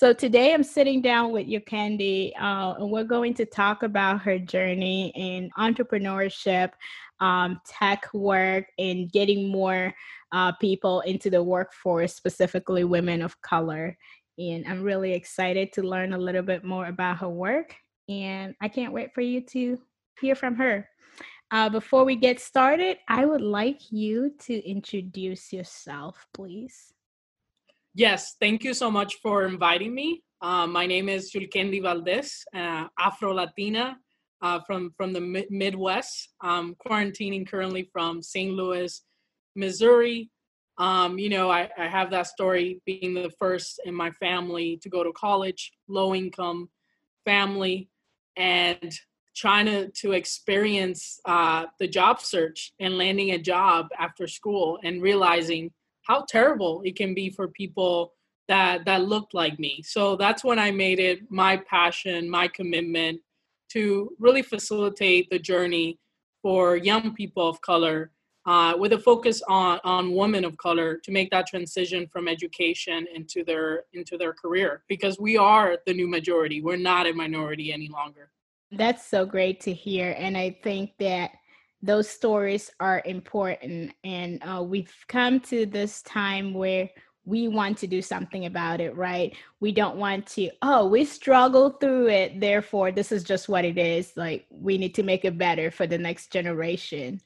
So today I'm sitting down with Yulkendy, uh, and we're going to talk about her journey in entrepreneurship, um, tech work, and getting more uh, people into the workforce, specifically women of color. And I'm really excited to learn a little bit more about her work, and I can't wait for you to hear from her. Uh, before we get started, I would like you to introduce yourself, please. Yes, thank you so much for inviting me. Uh, my name is Yulkendy Valdez, uh, Afro Latina uh, from, from the mi- Midwest. I'm quarantining currently from St. Louis, Missouri. Um, you know, I, I have that story being the first in my family to go to college, low income family, and trying to, to experience uh, the job search and landing a job after school and realizing how terrible it can be for people that that looked like me. So that's when I made it my passion, my commitment to really facilitate the journey for young people of color uh, with a focus on on women of color to make that transition from education into their into their career because we are the new majority we're not a minority any longer that's so great to hear and i think that those stories are important. And uh, we've come to this time where we want to do something about it right? We don't want to oh we struggled through it therefore this is just what it is. Like we need to make it better for the next generation.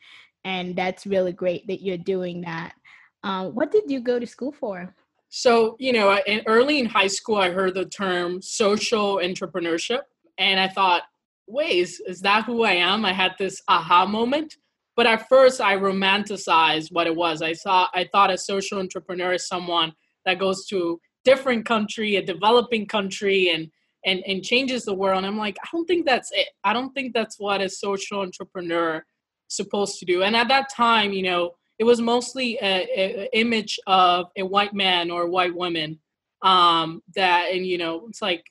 And that's really great that you're doing that. Uh, what did you go to school for? So you know in, early in high school i heard the term social entrepreneurship and i thought wait, is, that who I am? I had this aha moment. But at first, I romanticized what it was. I saw, I thought a social entrepreneur is someone that goes to different country, a developing country, and and and changes the world. And I'm like, I don't think that's it. I don't think that's what a social entrepreneur supposed to do. And at that time, you know, it was mostly a, image of a white man or white woman um, that, and you know, it's like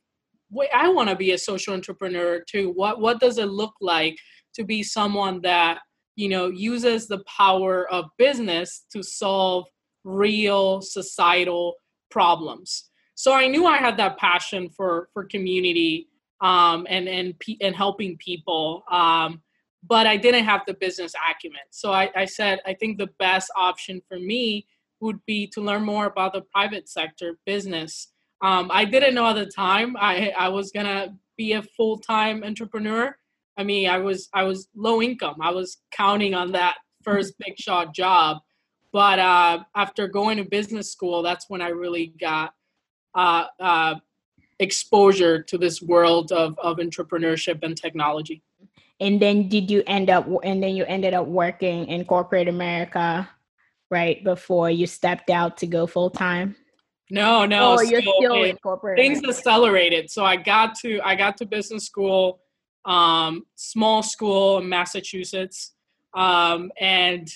wait, I want to be a social entrepreneur too. What what does it look like to be someone that you know uses the power of business to solve real societal problems? So I knew I had that passion for for community um, and and and helping people. Um, but I didn't have the business acumen. So I, I said, I think the best option for me would be to learn more about the private sector business um, I didn't know at the time I I was gonna be a full time entrepreneur. I mean, I was I was low income. I was counting on that first big shot job, but uh, after going to business school, that's when I really got uh, uh, exposure to this world of of entrepreneurship and technology. And then did you end up? And then you ended up working in corporate America, right before you stepped out to go full time. No, no. Oh, you're so still in corporate. Things accelerated. So I got to I got to business school, um, small school in Massachusetts, um, and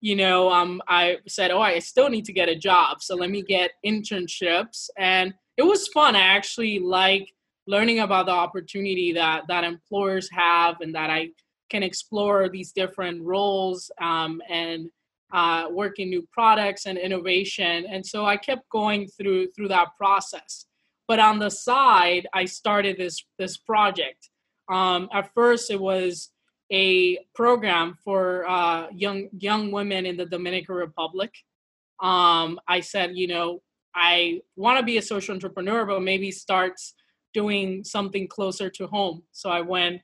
you know, um, I said, oh, I still need to get a job, so let me get internships, and it was fun. I actually like learning about the opportunity that that employers have, and that I can explore these different roles um, and uh, working new products and innovation. And so I kept going through through that process. But on the side, I started this this project. Um, at first, it was a program for uh, young young women in the Dominican Republic. Um, I said, you know, I want to be a social entrepreneur, but maybe starts doing something closer to home. So I went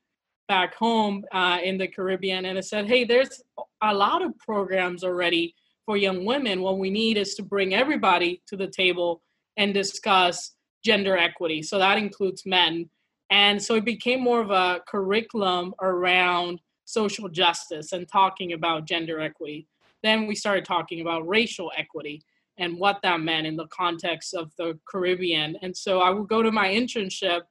back home uh, in the Caribbean and I said, hey, there's a lot of programs already for young women. What we need is to bring everybody to the table and discuss gender equity. So that includes men. And so it became more of a curriculum around social justice and talking about gender equity. Then we started talking about racial equity and what that meant in the context of the Caribbean. And so I would go to my internship.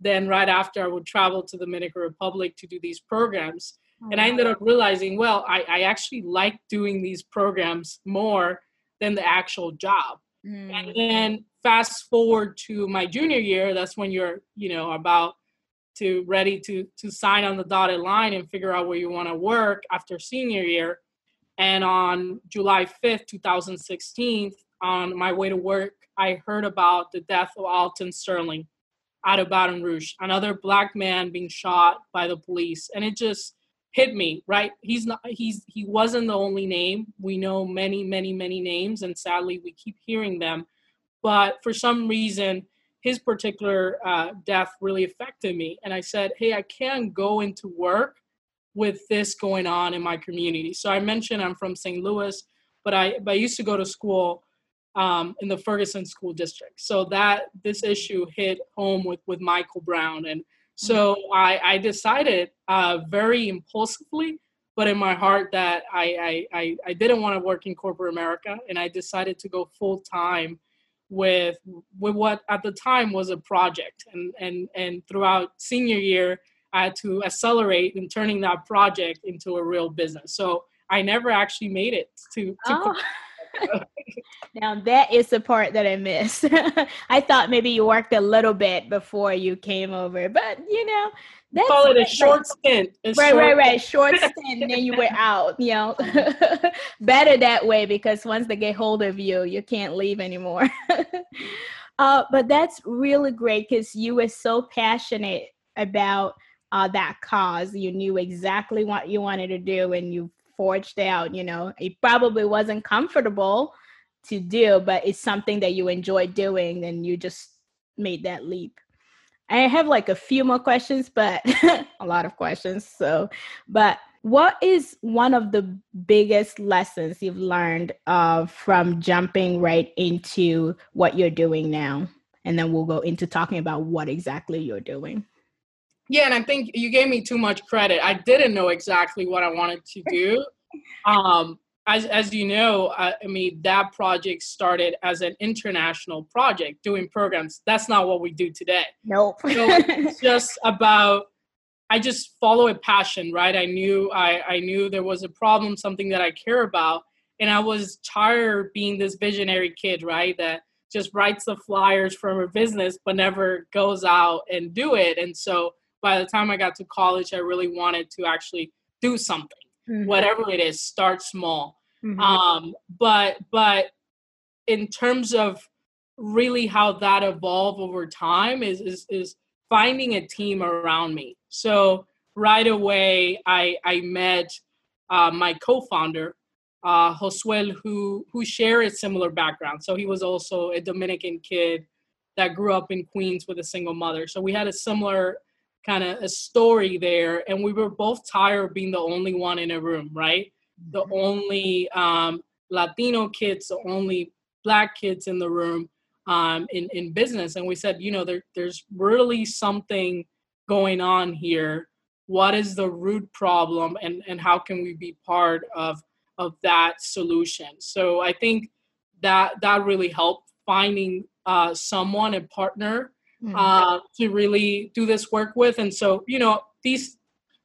Then, right after, I would travel to the Dominican Republic to do these programs and I ended up realizing, well, I, I actually like doing these programs more than the actual job. Mm. And then fast forward to my junior year, that's when you're, you know, about to ready to to sign on the dotted line and figure out where you want to work after senior year. And on July 5th, 2016, on my way to work, I heard about the death of Alton Sterling out of Baton Rouge, another black man being shot by the police, and it just hit me. Right, he's not he's he wasn't the only name. We know many, many, many names, and sadly, we keep hearing them. But for some reason, his particular uh, death really affected me, and I said, "Hey, I can't go into work." with this going on in my community. So I mentioned I'm from St. Louis, but I but I used to go to school um, in the Ferguson School District. So that this issue hit home with with Michael Brown, and so mm-hmm. I, I decided uh, very impulsively, but in my heart that I, I I didn't want to work in corporate America, and I decided to go full time with with what at the time was a project, and and and throughout senior year I had to accelerate in turning that project into a real business. So I never actually made it to. to oh. now that is the part that I missed. I thought maybe you worked a little bit before you came over, but you know, that's call it a short stint. A right, short right, right. Short stint, and then you were out. You know, better that way because once they get hold of you, you can't leave anymore. uh, but that's really great because you were so passionate about uh, that cause. You knew exactly what you wanted to do and you forged out, you know, it probably wasn't comfortable to do, but it's something that you enjoy doing and you just made that leap. I have like a few more questions, but a lot of questions. So, but what is one of the biggest lessons you've learned uh, from jumping right into what you're doing now? And then we'll go into talking about what exactly you're doing. Yeah, and I think you gave me too much credit. I didn't know exactly what I wanted to do. Um, as as you know, I, I mean that project started as an international project doing programs. That's not what we do today. Nope. so it's just about I just follow a passion, right? I knew I, I knew there was a problem, something that I care about, and I was tired being this visionary kid, right? That just writes the flyers from a business but never goes out and do it. And so by the time I got to college, I really wanted to actually do something, mm-hmm. whatever it is, start small. Mm-hmm. Um, but but in terms of really how that evolved over time is is is finding a team around me. So right away, I I met uh, my co-founder, uh, Josuel, who who share a similar background. So he was also a Dominican kid that grew up in Queens with a single mother. So we had a similar kind of a story there and we were both tired of being the only one in a room right the mm-hmm. only um, latino kids the only black kids in the room um, in, in business and we said you know there, there's really something going on here what is the root problem and, and how can we be part of of that solution so i think that that really helped finding uh, someone a partner mm-hmm. uh, to really do this work with. And so, you know, these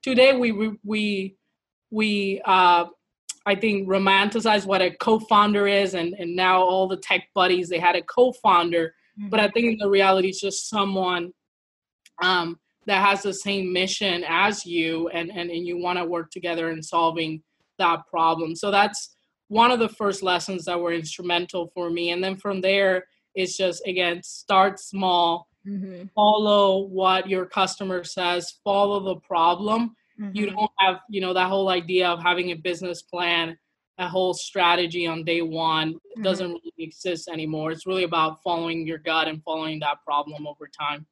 today we we we, we uh, I think romanticize what a co-founder is, and and now all the tech buddies they had a co-founder, mm-hmm. but I think the reality is just someone um, that has the same mission as you, and and and you want to work together in solving that problem. So that's one of the first lessons that were instrumental for me, and then from there it's just again start small mm-hmm. follow what your customer says follow the problem mm-hmm. you don't have you know that whole idea of having a business plan a whole strategy on day one mm-hmm. doesn't really exist anymore it's really about following your gut and following that problem over time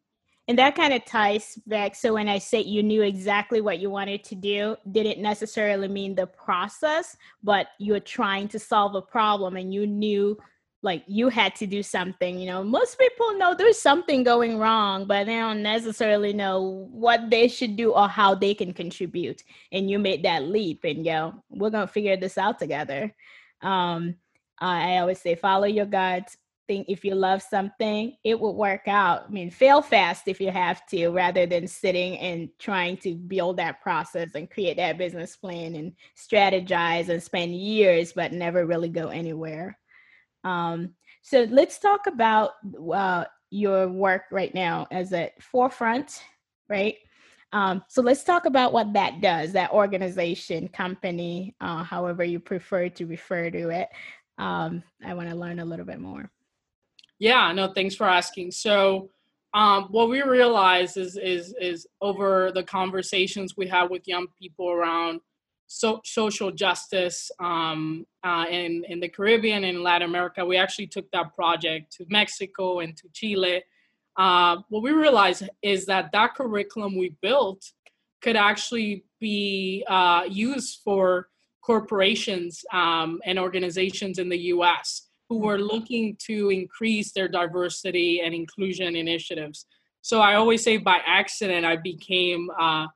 and that kind of ties back. So when I say you knew exactly what you wanted to do, didn't necessarily mean the process, but you're trying to solve a problem and you knew like you had to do something you know? Most people know there's something going wrong but they don't necessarily know what they should do or how they can contribute. And you made that leap and yo we're gonna figure this out together. Um i always say follow your gut think if you love something it will work out. I mean fail fast if you have to rather than sitting and trying to build that process and create that business plan and strategize and spend years but never really go anywhere um, so let's talk about uh, your work right now as a forefront, right? Um, so let's talk about what that does, that organization, company, uh, however you prefer to refer to it. um, I want to learn a little bit more. Yeah, no, thanks for asking. So, um, what we realize is is is over the conversations we have with young people around so, social justice um, uh, in in the Caribbean and Latin America. We actually took that project to Mexico and to Chile. Uh, what we realized is that that curriculum we built could actually be uh, used for corporations um, and organizations in the U.S who were looking to increase their diversity and inclusion initiatives. So I always say by accident, I became uh,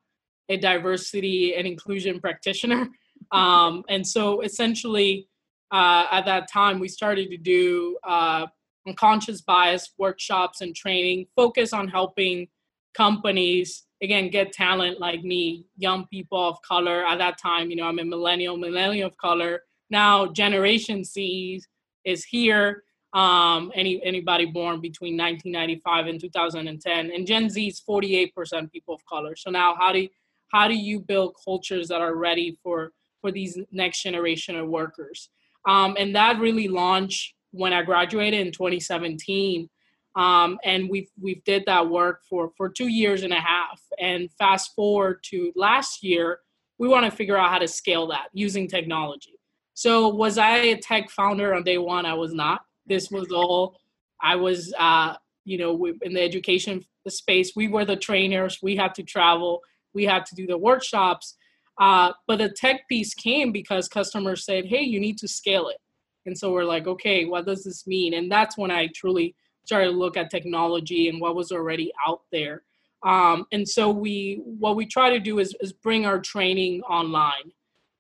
a diversity and inclusion practitioner. Um, and so essentially, uh, at that time, we started to do uh, unconscious bias workshops and training, focus on helping companies again get talent like me, young people of color. At that time, you know, I'm a millennial, millennial of color. Now, Generation Z is here. Um, any anybody born between 1995 and 2010, and Gen Z is 48% people of color. So now, how do you, how do you build cultures that are ready for for these next generation of workers? Um, and that really launched when I graduated in 2017. Um, and we've we've did that work for for two years and a half. And fast forward to last year, we want to figure out how to scale that using technology. So was I a tech founder on day one? I was not. This was all I was. Uh, you know, in the education space, we were the trainers. We had to travel. We had to do the workshops. Uh, but the tech piece came because customers said, "Hey, you need to scale it." And so we're like, "Okay, what does this mean?" And that's when I truly started to look at technology and what was already out there. Um, and so we, what we try to do is, is bring our training online.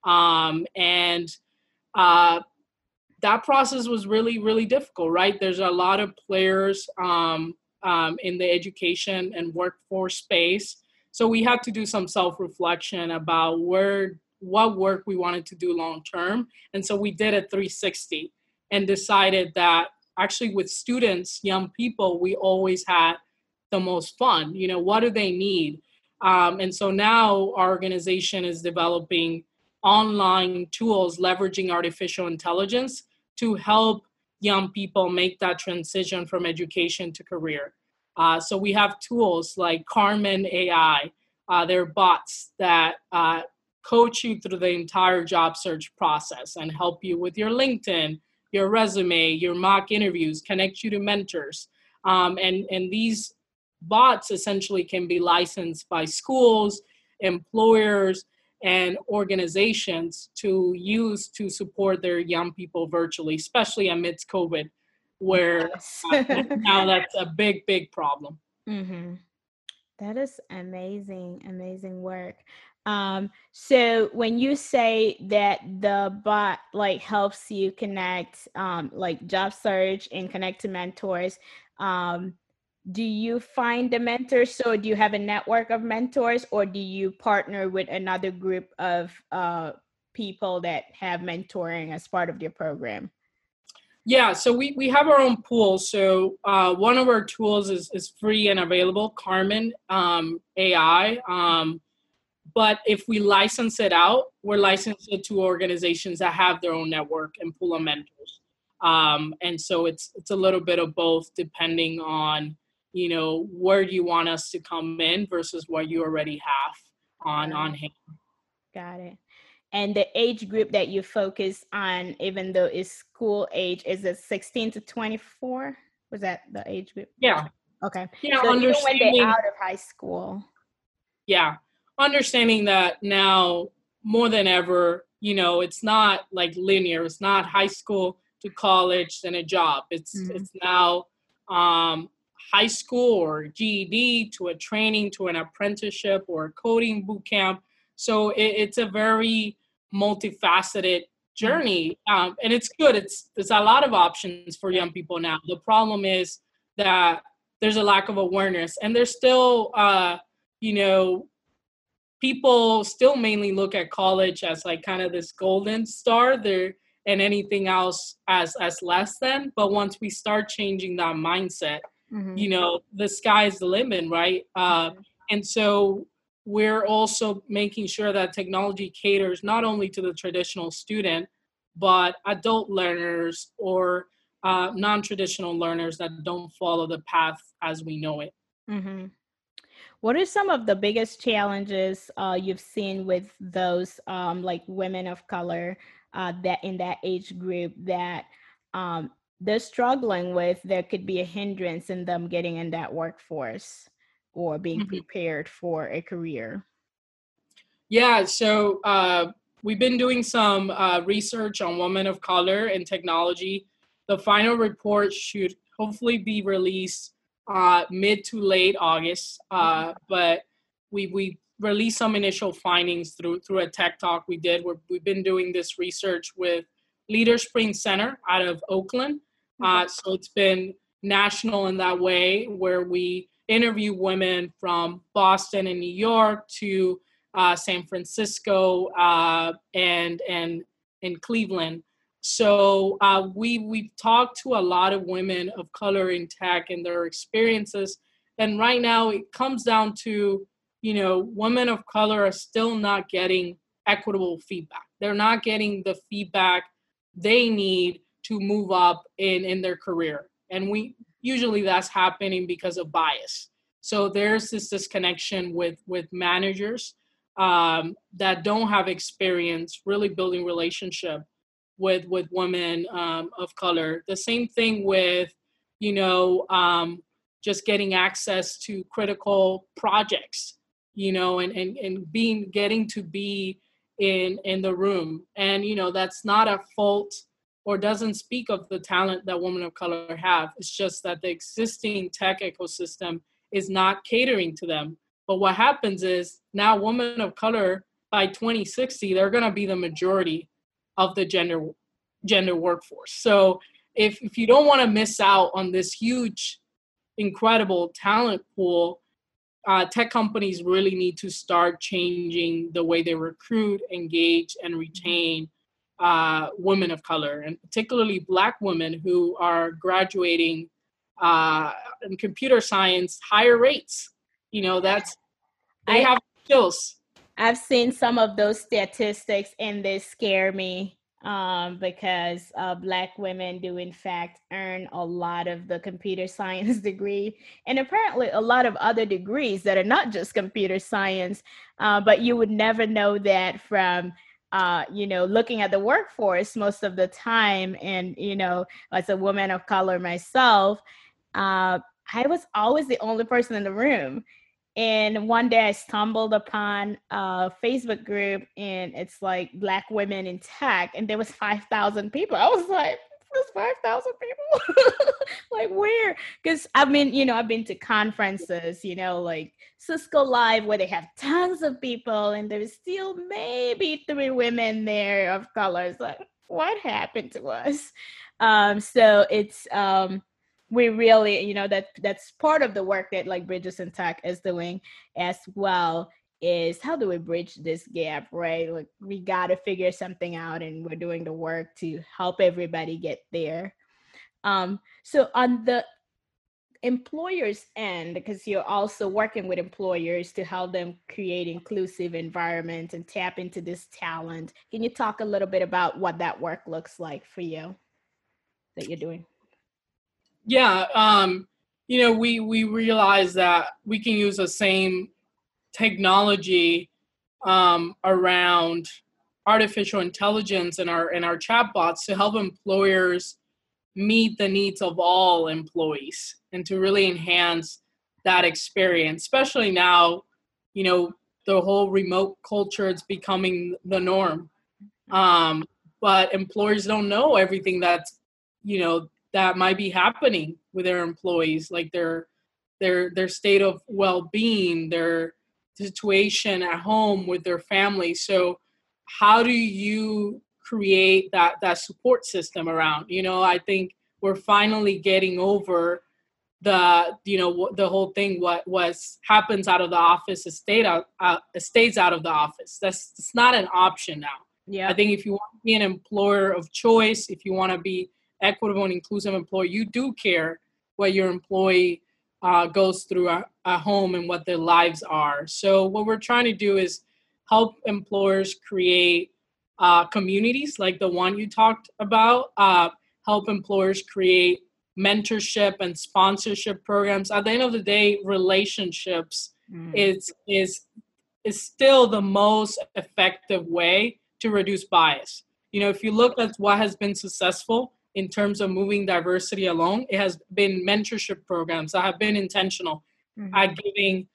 Um, and uh, that process was really really difficult right there's a lot of players um, um, in the education and workforce space so we had to do some self-reflection about where what work we wanted to do long term and so we did a 360 and decided that actually with students young people we always had the most fun you know what do they need um, and so now our organization is developing online tools leveraging artificial intelligence to help young people make that transition from education to career. Uh, so we have tools like Carmen AI. Uh, they're bots that uh, coach you through the entire job search process and help you with your LinkedIn, your resume, your mock interviews, connect you to mentors. Um, and, and these bots essentially can be licensed by schools, employers, and organizations to use to support their young people virtually, especially amidst COVID, where yes. uh, now that's a big, big problem. Mm-hmm. That is amazing, amazing work. Um, so when you say that the bot like helps you connect, um, like job search and connect to mentors, um, do you find the mentors so do you have a network of mentors or do you partner with another group of uh, people that have mentoring as part of your program yeah so we, we have our own pool. So uh, one of our tools is, is free and available carmen um, ai um, but if we license it out we're licensed it to organizations that have their own network and pool of mentors. Um, and so it's it's a little bit of both depending on you know where you want us to come in versus what you already have on on hand. Got it and the age group that you focus on even though it's school age is it 16 to 24 was that the age group? Yeah. Okay. Yeah so understanding, when they're out of high school. Yeah understanding that now more than ever you know it's not like linear. It's not high school to college and a job. It's mm-hmm. it's now um high school or GED to a training to an apprenticeship or a coding boot camp. So it, it's a very multifaceted journey, um, and it's good. It's there's a lot of options for young people now. The problem is that there's a lack of awareness, and there's still, uh, you know, people still mainly look at college as like kind of this golden star there and anything else as as less than but once we start changing that mindset mm-hmm. you know the sky's the limit right uh, mm-hmm. and so we're also making sure that technology caters not only to the traditional student but adult learners or uh, non-traditional learners that don't follow the path as we know it. Mm-hmm. What are some of the biggest challenges uh, you've seen with those um, like women of color uh, that in that age group that um, they're struggling with? There could be a hindrance in them getting in that workforce or being mm-hmm. prepared for a career. Yeah, so uh, we've been doing some uh, research on women of color in technology. The final report should hopefully be released uh, mid to late August. Uh, mm-hmm. but we we released some initial findings through through a tech talk we did. Where we've been doing this research with LeaderSpring Center out of Oakland. Uh, so it's been national in that way, where we interview women from Boston and New York to uh, San Francisco uh, and and in Cleveland. So uh, we we've talked to a lot of women of color in tech and their experiences, and right now it comes down to you know women of color are still not getting equitable feedback. They're not getting the feedback they need to move up in in their career, and we usually that's happening because of bias. So there's this disconnection with with managers um, that don't have experience really building relationship with with women um, of color. The same thing with you know um, just getting access to critical projects, you know, and and and being getting to be in in the room, and you know that's not a fault or doesn't speak of the talent that women of color have. It's just that the existing tech ecosystem is not catering to them. But what happens is now women of color by 2060, they're going to be the majority of the gender gender workforce. So if, if you don't want to miss out on this huge, incredible talent pool, uh, tech companies really need to start changing the way they recruit, engage, and retain uh, women of color, and particularly Black women who are graduating uh, in computer science higher rates. You know, that's they I, have skills. I've seen some of those statistics, and they scare me um, because uh, Black women do, in fact, earn a lot of the computer science degree, and apparently a lot of other degrees that are not just computer science. Uh, but you would never know that from. Uh, you know, looking at the workforce most of the time, and you know, as a woman of color myself, uh, I was always the only person in the room and one day I stumbled upon a Facebook group and it's like Black women in tech, and there was 5,000 people. I was like, there's 5,000 people? like where? Because I mean, you know, I've been to conferences, you know, like Cisco Live where they have tons of people and there's still maybe three women there of colors. Like, what happened to us? Um, so it's um we really you know that that's part of the work that like bridges and tech is doing as well is how do we bridge this gap right? Like we got to figure something out and we're doing the work to help everybody get there. Um so on the employers end because you're also working with employers to help them create inclusive environment and tap into this talent can you talk a little bit about what that work looks like for you that you're doing? Yeah, um, you know, we we realize that we can use the same technology um, around artificial intelligence and our and our chatbots to help employers meet the needs of all employees and to really enhance that experience especially now you know the whole remote culture is becoming the norm. Um, but employers don't know everything that's you know that might be happening with their employees, like their their their state of well-being, their situation at home with their family. So how do you create that that support system around? You know, I think we're finally getting over the you know the whole thing what was happens out of the office is stayed out uh, stays out of the office that's it's not an option now yeah i think if you want to be an employer of choice if you want to be equitable and inclusive employer you do care what your employee uh, goes through a, at home and what their lives are. So what we're trying to do is help employers create uh, communities like the one you talked about, uh, help employers create mentorship and sponsorship programs. At the end of the day, relationships mm. is is is still the most effective way to reduce bias. You know, if you look at what has been successful in terms of moving diversity along, it has been mentorship programs that have been intentional mm-hmm. at giving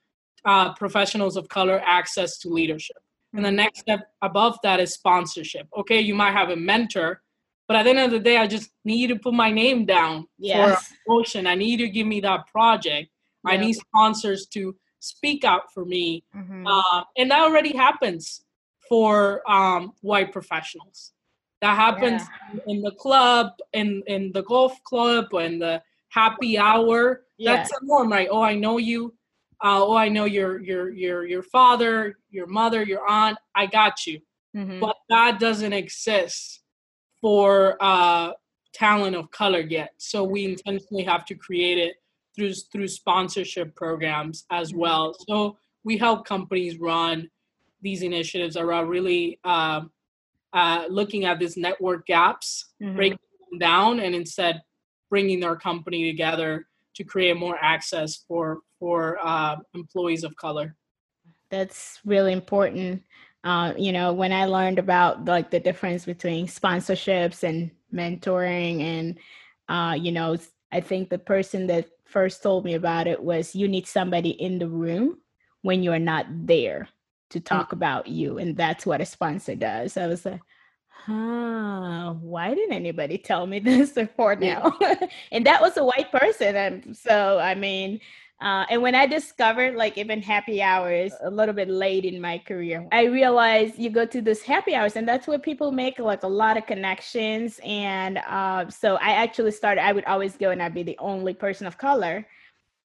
uh, professionals of color access to leadership. And the mm-hmm. next step above that is sponsorship. Okay, you might have a mentor, but at the end of the day, I just need to put my name down yes. for a I need to give me that project. Yep. I need sponsors to speak out for me. Mm-hmm. Uh, and that already happens for um, white professionals. That happens yeah. in the club, in in the golf club, in the happy hour. Yeah. That's the norm, right? Oh, I know you. Uh, oh, I know your your your your father, your mother, your aunt. I got you. Mm-hmm. But that doesn't exist for uh, talent of color yet. So we intentionally have to create it through through sponsorship programs as mm-hmm. well. So we help companies run these initiatives around really uh, uh, looking at these network gaps, mm-hmm. breaking them down, and instead bringing their company together to create more access for for uh, employees of color. That's really important. Uh, you know, when I learned about like the difference between sponsorships and mentoring, and uh, you know, I think the person that first told me about it was you need somebody in the room when you're not there to mm. talk about you. And that's what a sponsor does. I was like, huh, why didn't anybody tell me this before now? and that was a white person. And so, I mean, uh, and when I discovered like even happy hours a little bit late in my career, I realized you go to this happy hours and that's where people make like a lot of connections. And uh, so I actually started, I would always go and I'd be the only person of color.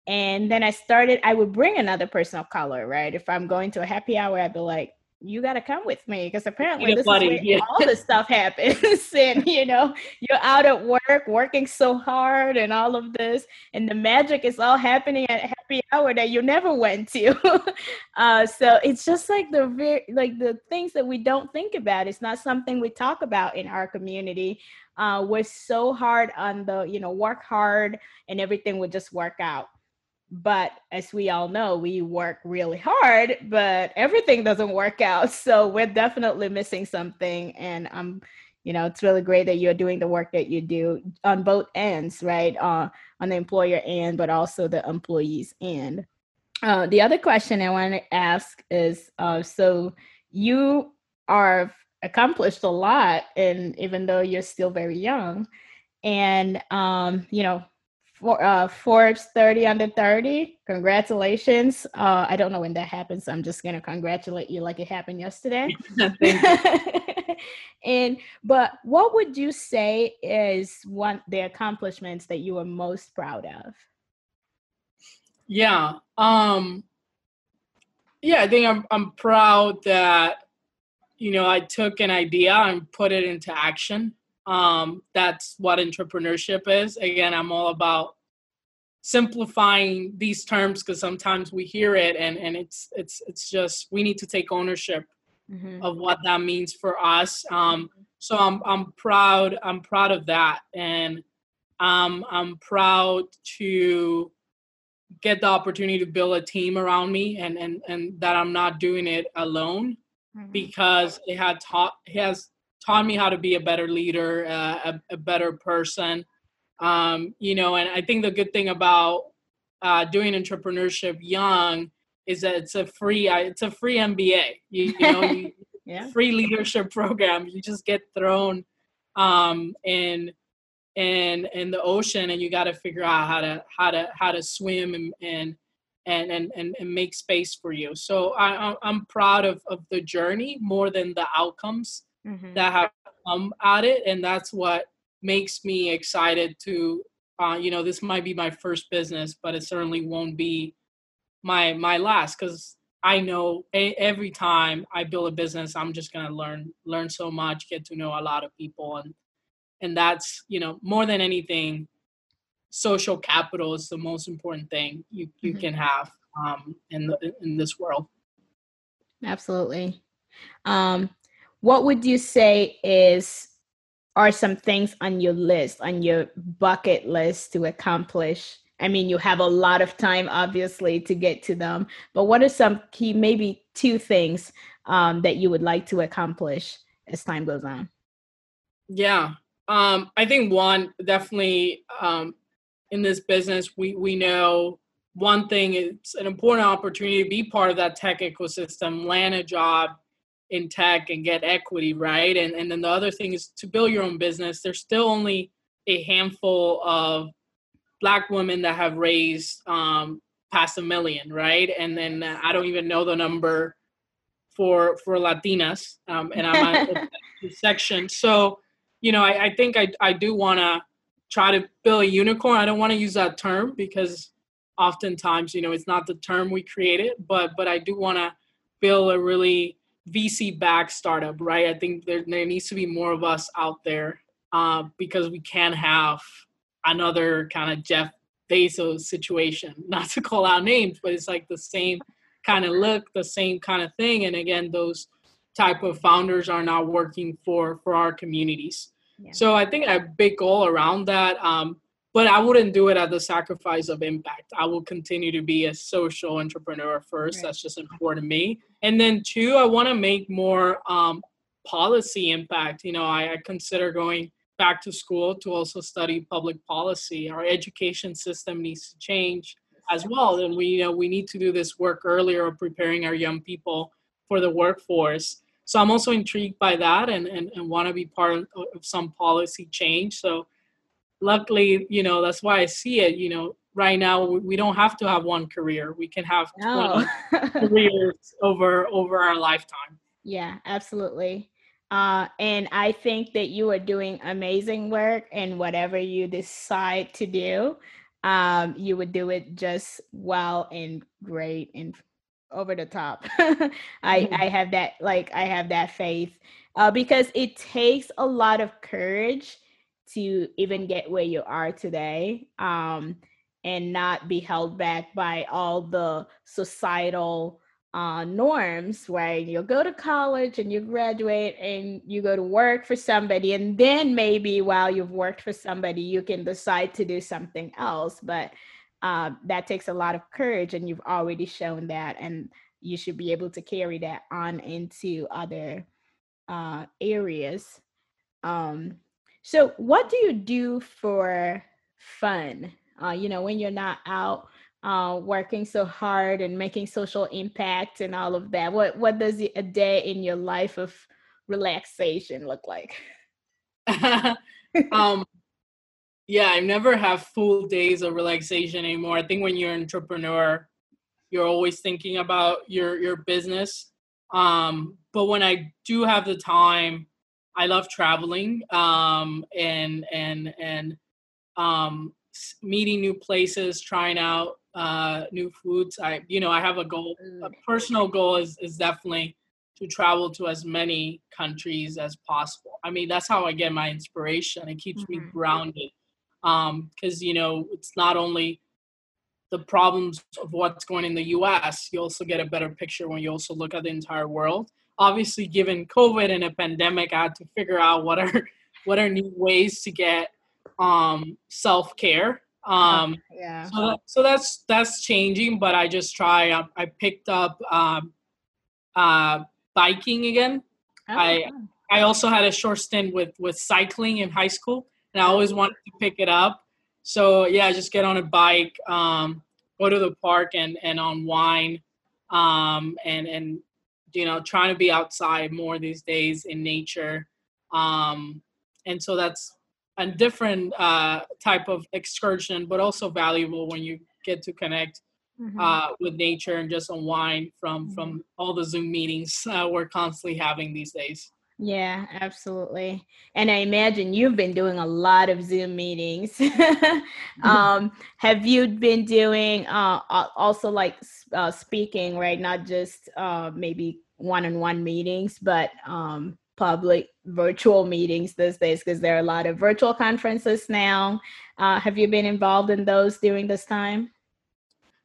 And then I started, I would bring another person of color, right? If I'm going to a happy hour, I'd be like, you got to come with me because apparently this buddy, is where yeah. all this stuff happens. And you know you're out at work working so hard and all of this and the magic is all happening at happy hour that you never went to. Uh, so it's just like the very like the things that we don't think about. It's not something we talk about in our community. Uh, we're so hard on the you know work hard and everything would just work out but as we all know we work really hard but everything doesn't work out. So we're definitely missing something and i'm you know it's really great that you're doing the work that you do on both ends right? Uh, on the employer end but also the employees end. Uh, the other question i want to ask is uh, so you are accomplished a lot and even though you're still very young and um, you know for uh, Forbes 30 under 30. Congratulations. Uh, I don't know when that happens. So I'm just going to congratulate you like it happened yesterday. and but what would you say is one the accomplishments that you are most proud of? Yeah. Um yeah, I think I'm I'm proud that you know I took an idea and put it into action um, that's what entrepreneurship is. Again, I'm all about simplifying these terms because sometimes we hear it and, and it's it's it's just we need to take ownership mm-hmm. of what that means for us. Um, so I'm I'm proud I'm proud of that and um, I'm proud to get the opportunity to build a team around me and and and that I'm not doing it alone mm-hmm. because it had taught it has taught me how to be a better leader, uh, a, a, better person. Um, you know, and I think the good thing about uh, doing entrepreneurship young is that it's a free uh, it's a free MBA. You, you know, you, yeah. free leadership program. You just get thrown um, in in in the ocean, and you got to figure out how to how to how to swim and and and and and, and make space for you. So I, I'm proud of of the journey more than the outcomes mm-hmm. that have come at it, and that's what makes me excited to. Uh, you know, this might be my first business, but it certainly won't be my my last because I know a- every time I build a business, I'm just gonna learn learn so much, get to know a lot of people, and and that's you know more than anything, social capital is the most important thing you you mm-hmm. can have um, in the, in this world. Absolutely. Um, what would you say is are some things on your list, on your bucket list to accomplish? I mean, you have a lot of time, obviously, to get to them, but what are some key, maybe two things um, that you would like to accomplish as time goes on? Yeah, um, I think one definitely um, in this business, we we know one thing it's an important opportunity to be part of that tech ecosystem, land a job in tech and get equity, right? And and then the other thing is to build your own business. There's still only a handful of black women that have raised um, past a million, right? And then uh, I don't even know the number for for Latinas, um, and I'm on the section. So, you know, I, I think I I do want to try to build a unicorn. I don't want to use that term because oftentimes, you know, it's not the term we created, but but I do want to build a really VC backed startup, right? I think there, there needs to be more of us out there uh, because we can have another kind of Jeff Bezos situation. Not to call out names, but it's like the same kind of look, the same kind of thing. And again, those type of founders are not working for for our communities. Yeah. So I think a big goal around that. Um, but I wouldn't do it at the sacrifice of impact. I will continue to be a social entrepreneur first. Right. That's just important to me. And then two, I want to make more um, policy impact. You know, I, I consider going back to school to also study public policy. Our education system needs to change as well, and we you know we need to do this work earlier of preparing our young people for the workforce. So I'm also intrigued by that and, and, and want to be part of, of some policy change. So luckily, you know, that's why I see it, you know, right now we don't have to have one career. We can have no. 20 careers over over our lifetime. Yeah, absolutely. Uh, and I think that you are doing amazing work and whatever you decide to do, um, you would do it just well and great and over the top. I. I have that, like, I have that faith uh, because it takes a lot of courage to even get where you are today um, and not be held back by all the societal uh, norms where You'll go to college and you graduate and you go to work for somebody and then maybe while you've worked for somebody you can decide to do something else but uh, that takes a lot of courage and you've already shown that and you should be able to carry that on into other uh, areas. Um, so what do you do for fun uh, you know when you're not out uh, working so hard and making social impact and all of that? What what does a day in your life of relaxation look like? um, yeah, I never have full days of relaxation anymore. I think when you're an entrepreneur, you're always thinking about your your business. Um, but when I do have the time, I love traveling um, and and and um, meeting new places, trying out uh, new foods. I, you know, I have a goal. A personal goal is is definitely to travel to as many countries as possible. I mean, that's how I get my inspiration. It keeps mm-hmm. me grounded. Um, because you know, it's not only the problems of what's going in the US, you also get a better picture when you also look at the entire world. Obviously, given COVID and a pandemic, I had to figure out what are what are new ways to get um self care um yeah. so, that, so that's that's changing but i just try i, I picked up um uh biking again. Oh, i i also had a short stint with with cycling in high school and i always wanted to pick it up. So yeah just get on a bike um go to the park and and unwind um and and you know trying to be outside more these days in nature. Um and so that's a different uh, type of excursion, but also valuable when you get to connect mm-hmm. uh, with nature and just unwind from mm-hmm. from all the Zoom meetings uh, we're constantly having these days. Yeah, absolutely. And I imagine you've been doing a lot of Zoom meetings. um, have you been doing uh, also like uh, speaking, right? Not just uh, maybe one on one meetings, but um, public virtual meetings these days because there are a lot of virtual conferences now. Uh, have you been involved in those during this time?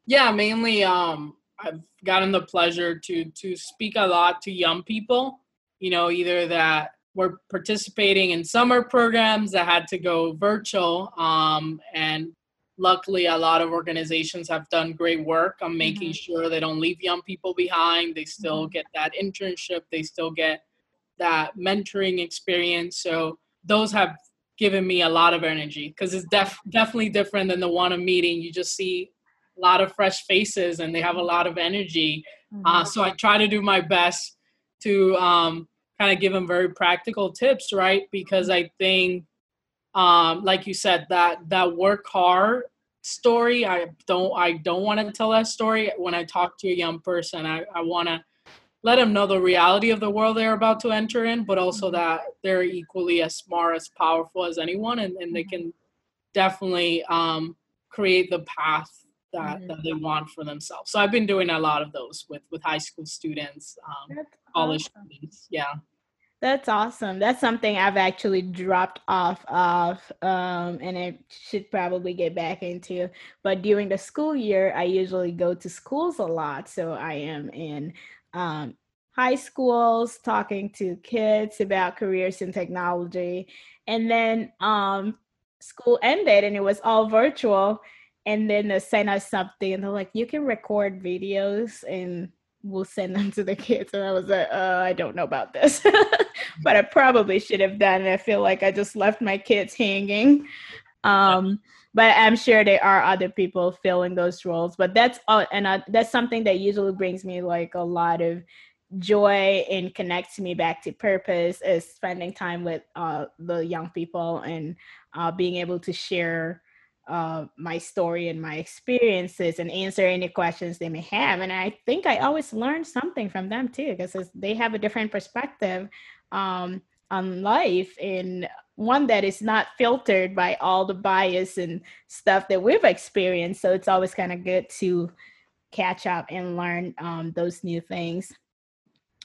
Yeah, mainly um, I've gotten the pleasure to to speak a lot to young people. you know, either that were participating in summer programs that had to go virtual. Um, and luckily, a lot of organizations have done great work on making mm-hmm. sure they don't leave young people behind. They still mm-hmm. get that internship, they still get that mentoring experience. So those have given me a lot of energy because it's def- definitely different than the one a meeting. You just see a lot of fresh faces and they have a lot of energy. Uh, mm-hmm. Uh, so I try to do my best to um, kind of give them very practical tips, right? Because I think, um, like you said, that that work hard story, I don't I don't want to tell that story when I talk to a young person. I, I want to let them know the reality of the world they're about to enter in, but also mm-hmm. that they're equally as smart, as powerful as anyone, and, and they mm-hmm. can definitely um, create the path that, mm-hmm. that they want for themselves. So I've been doing a lot of those with with high school students, um, college awesome. students. Yeah. That's awesome. That's something I've actually dropped off of, um, and I should probably get back into. But during the school year, I usually go to schools a lot. So I am in um, high schools talking to kids about careers in technology. And then um, school ended and it was all virtual. And then they sent us something and they're like, you can record videos and we'll send them to the kids. And I was like, uh, I don't know about this, but I probably should have done it. I feel like I just left my kids hanging. Um, but I'm sure there are other people filling those roles. But that's uh, and that's something that usually brings me like a lot of joy and connects me back to purpose is spending time with uh, the young people and uh, being able to share uh, my story and my experiences and answer any questions they may have. And I think I always learn something from them too, because they have a different perspective um, on life and one that is not filtered by all the bias and stuff that we've experienced. So it's always kind of good to catch up and learn um, those new things.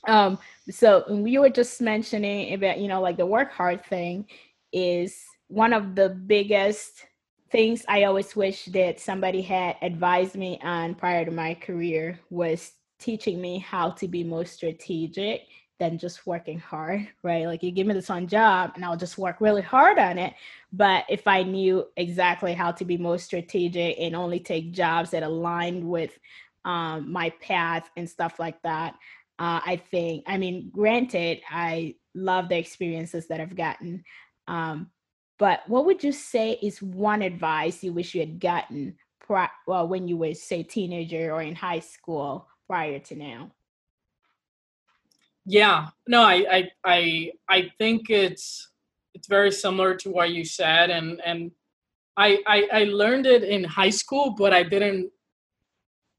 Um, so you were just mentioning about, you know, like the work hard thing is one of the biggest things I always wish that somebody had advised me on prior to my career was teaching me how to be more strategic than just working hard, right? Like you give me this one job and I'll just work really hard on it. But if I knew exactly how to be more strategic and only take jobs that aligned with um, my path and stuff like that, uh, I think, I mean, granted, I love the experiences that I've gotten. Um, but what would you say is one advice you wish you had gotten pri- well, when you were, say, teenager or in high school prior to now? Yeah, no, I, I, I, I think it's it's very similar to what you said, and and I, I, I learned it in high school, but I didn't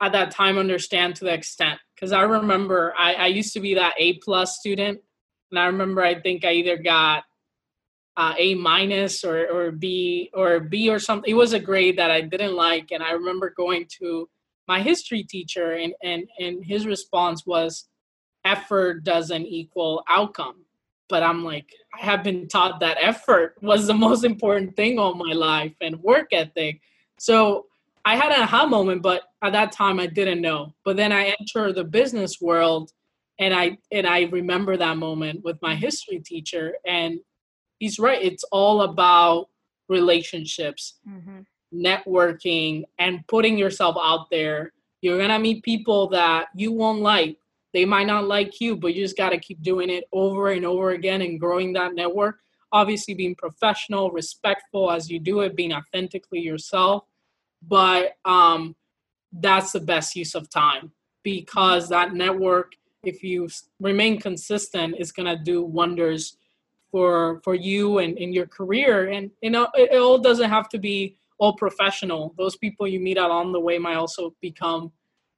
at that time understand to the extent because I remember I, I used to be that A plus student, and I remember I think I either got uh, A minus or or B or B or something. It was a grade that I didn't like, and I remember going to my history teacher, and and and his response was, "Effort doesn't equal outcome." But I'm like, I have been taught that effort was the most important thing all my life and work ethic. So I had an aha moment, but at that time I didn't know. But then I enter the business world and I and I remember that moment with my history teacher and he's right. It's all about relationships, mm-hmm. networking, and putting yourself out there. You're gonna meet people that you won't like. They might not like you, but you just gotta keep doing it over and over again and growing that network. Obviously, being professional, respectful as you do it, being authentically yourself. But um, that's the best use of time because that network, if you remain consistent, is gonna do wonders for for you and in your career and you know it, it, all doesn't have to be all professional those people you meet along the way might also become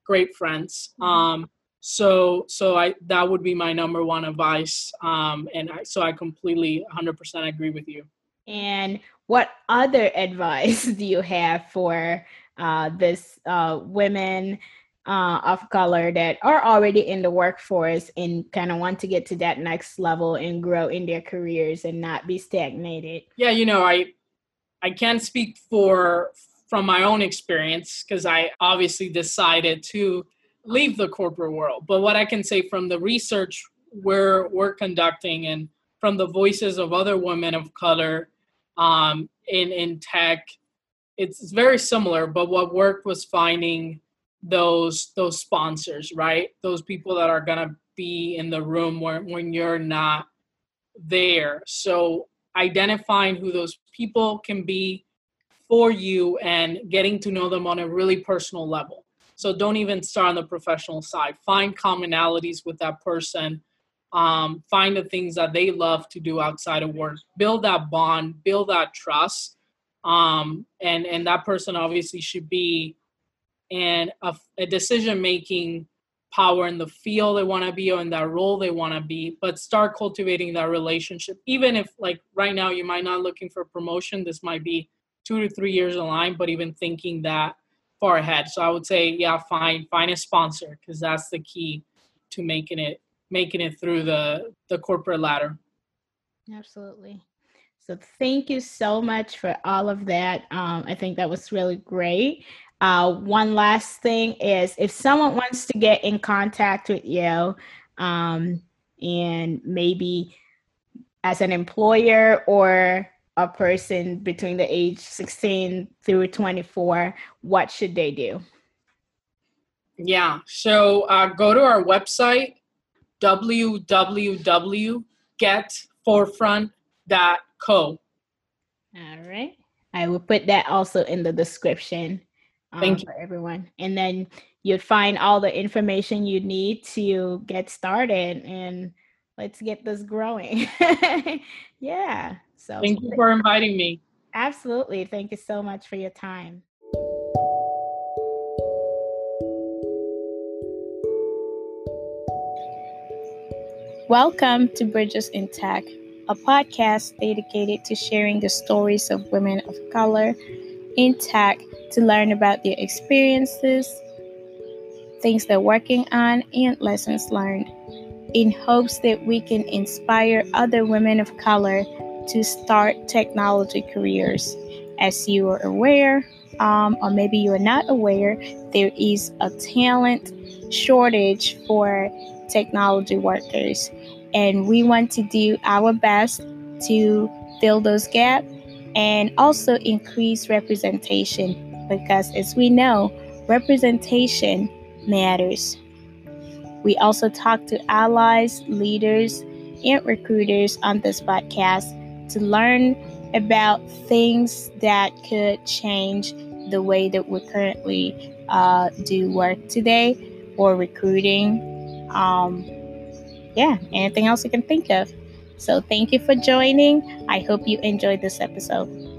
great friends um so so i that would be my number one advice um and I, so i completely 100% agree with you. And what other advice do you have for uh this uh women uh, of color that are already in the workforce and kind of want to get to that next level and grow in their careers and not be stagnated? Yeah you know i i can't speak for from my own experience because i obviously decided to leave the corporate world. But what i can say from the research we're we're conducting and from the voices of other women of color um, in in tech it's very similar. But what worked was finding those those sponsors right? Those people that are to be in the room when, when you're not there. So identifying who those people can be for you and getting to know them on a really personal level so don't even start on the professional side. Find commonalities with that person. Um, find the things that they love to do outside of work. Build that bond build that trust. Um, and and that person obviously should be in a, a decision making power in the field they want to be or in that role they want to be. But start cultivating that relationship. Even if like right now you might not looking for promotion this might be two to three years in line but even thinking that far ahead so i would say yeah find find a sponsor because that's the key to making it making it through the the corporate ladder. Absolutely. So thank you so much for all of that. Um, I think that was really great. Uh, one last thing is if someone wants to get in contact with you um, and maybe as an employer or a person between the age 16 through 24, what should they do? Yeah, so uh, go to our website, www.getforefront.co. All right. I will put that also in the description um, Thank you. for everyone. And then you'd find all the information you need to get started and let's get this growing. yeah. So thank you for inviting me. Absolutely. Thank you so much for your time. Welcome to Bridges in Tech, a podcast dedicated to sharing the stories of women of color in tech to learn about their experiences, things they're working on, and lessons learned, in hopes that we can inspire other women of color to start technology careers. As you are aware, um, or maybe you are not aware, there is a talent shortage for technology workers. And we want to do our best to fill those gaps and also increase representation because, as we know, representation matters. We also talk to allies, leaders, and recruiters on this podcast to learn about things that could change the way that we currently uh, do work today or recruiting um, yeah, anything else you can think of. So thank you for joining. I hope you enjoyed this episode.